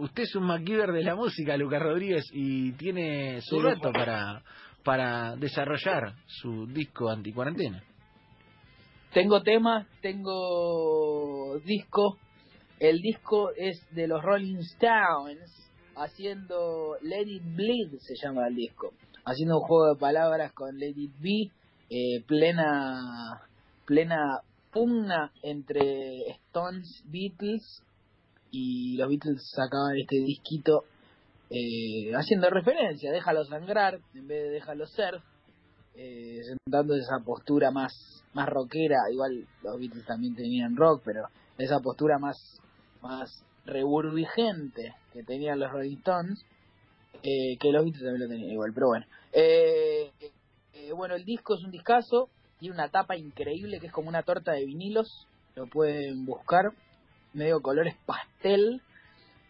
usted es un MacGyver de la música, Lucas Rodríguez, y tiene su reto para, para desarrollar su disco anticuarentena. Tengo temas, tengo disco. El disco es de los Rolling Stones, haciendo Let It Bleed, se llama el disco. Haciendo un juego de palabras con Let It Be, eh, plena, plena pugna entre Stones, Beatles, y los Beatles sacaban este disquito eh, haciendo referencia, déjalo sangrar en vez de déjalo ser, eh, sentando esa postura más, más rockera, igual los Beatles también tenían rock, pero esa postura más, más reburbigente que tenían los Rolling Stones, eh, que los Beatles también lo tenían igual, pero bueno. Eh, eh, bueno, el disco es un discazo, tiene una tapa increíble que es como una torta de vinilos, lo pueden buscar, medio colores pastel,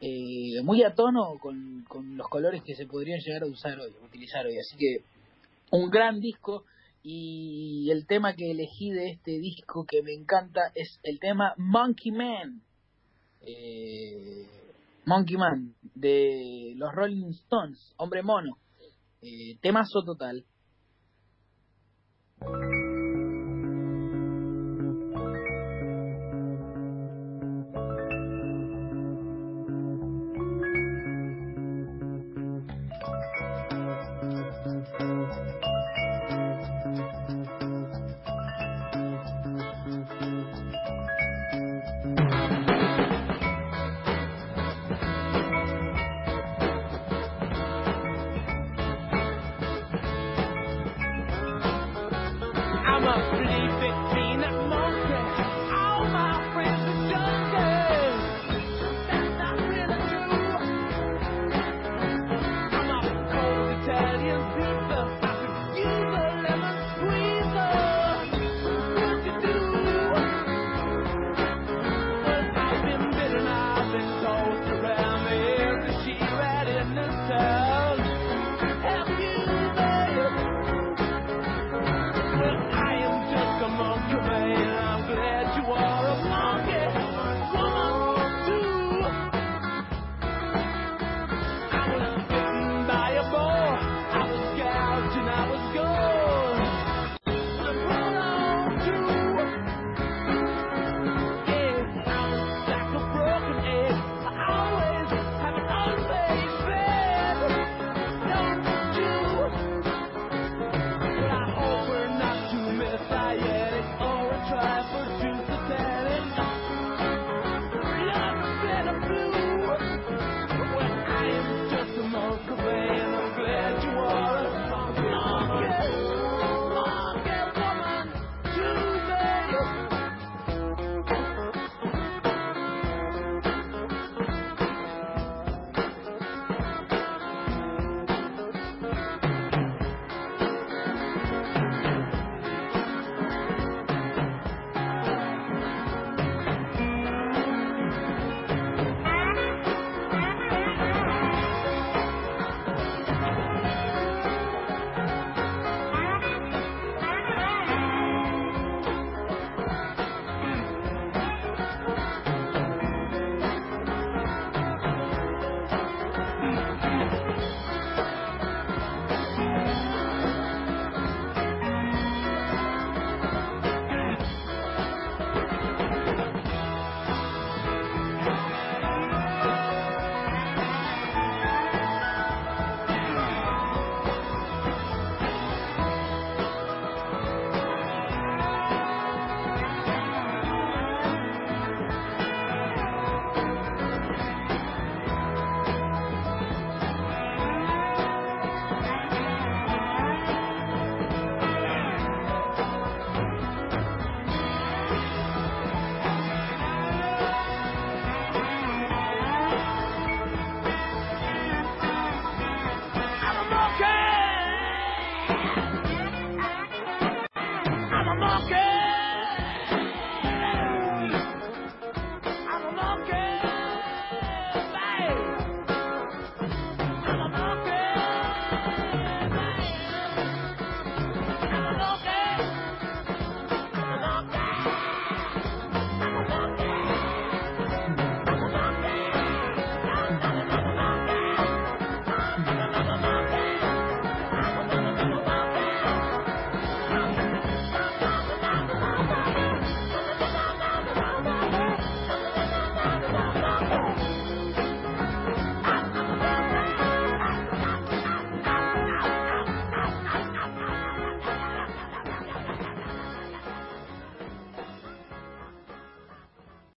eh, muy a tono con, con los colores que se podrían llegar a usar hoy, utilizar hoy, así que un gran disco y el tema que elegí de este disco que me encanta es el tema Monkey Man. Eh, Monkey Man de los Rolling Stones, Hombre Mono. Eh, temazo total. Okay.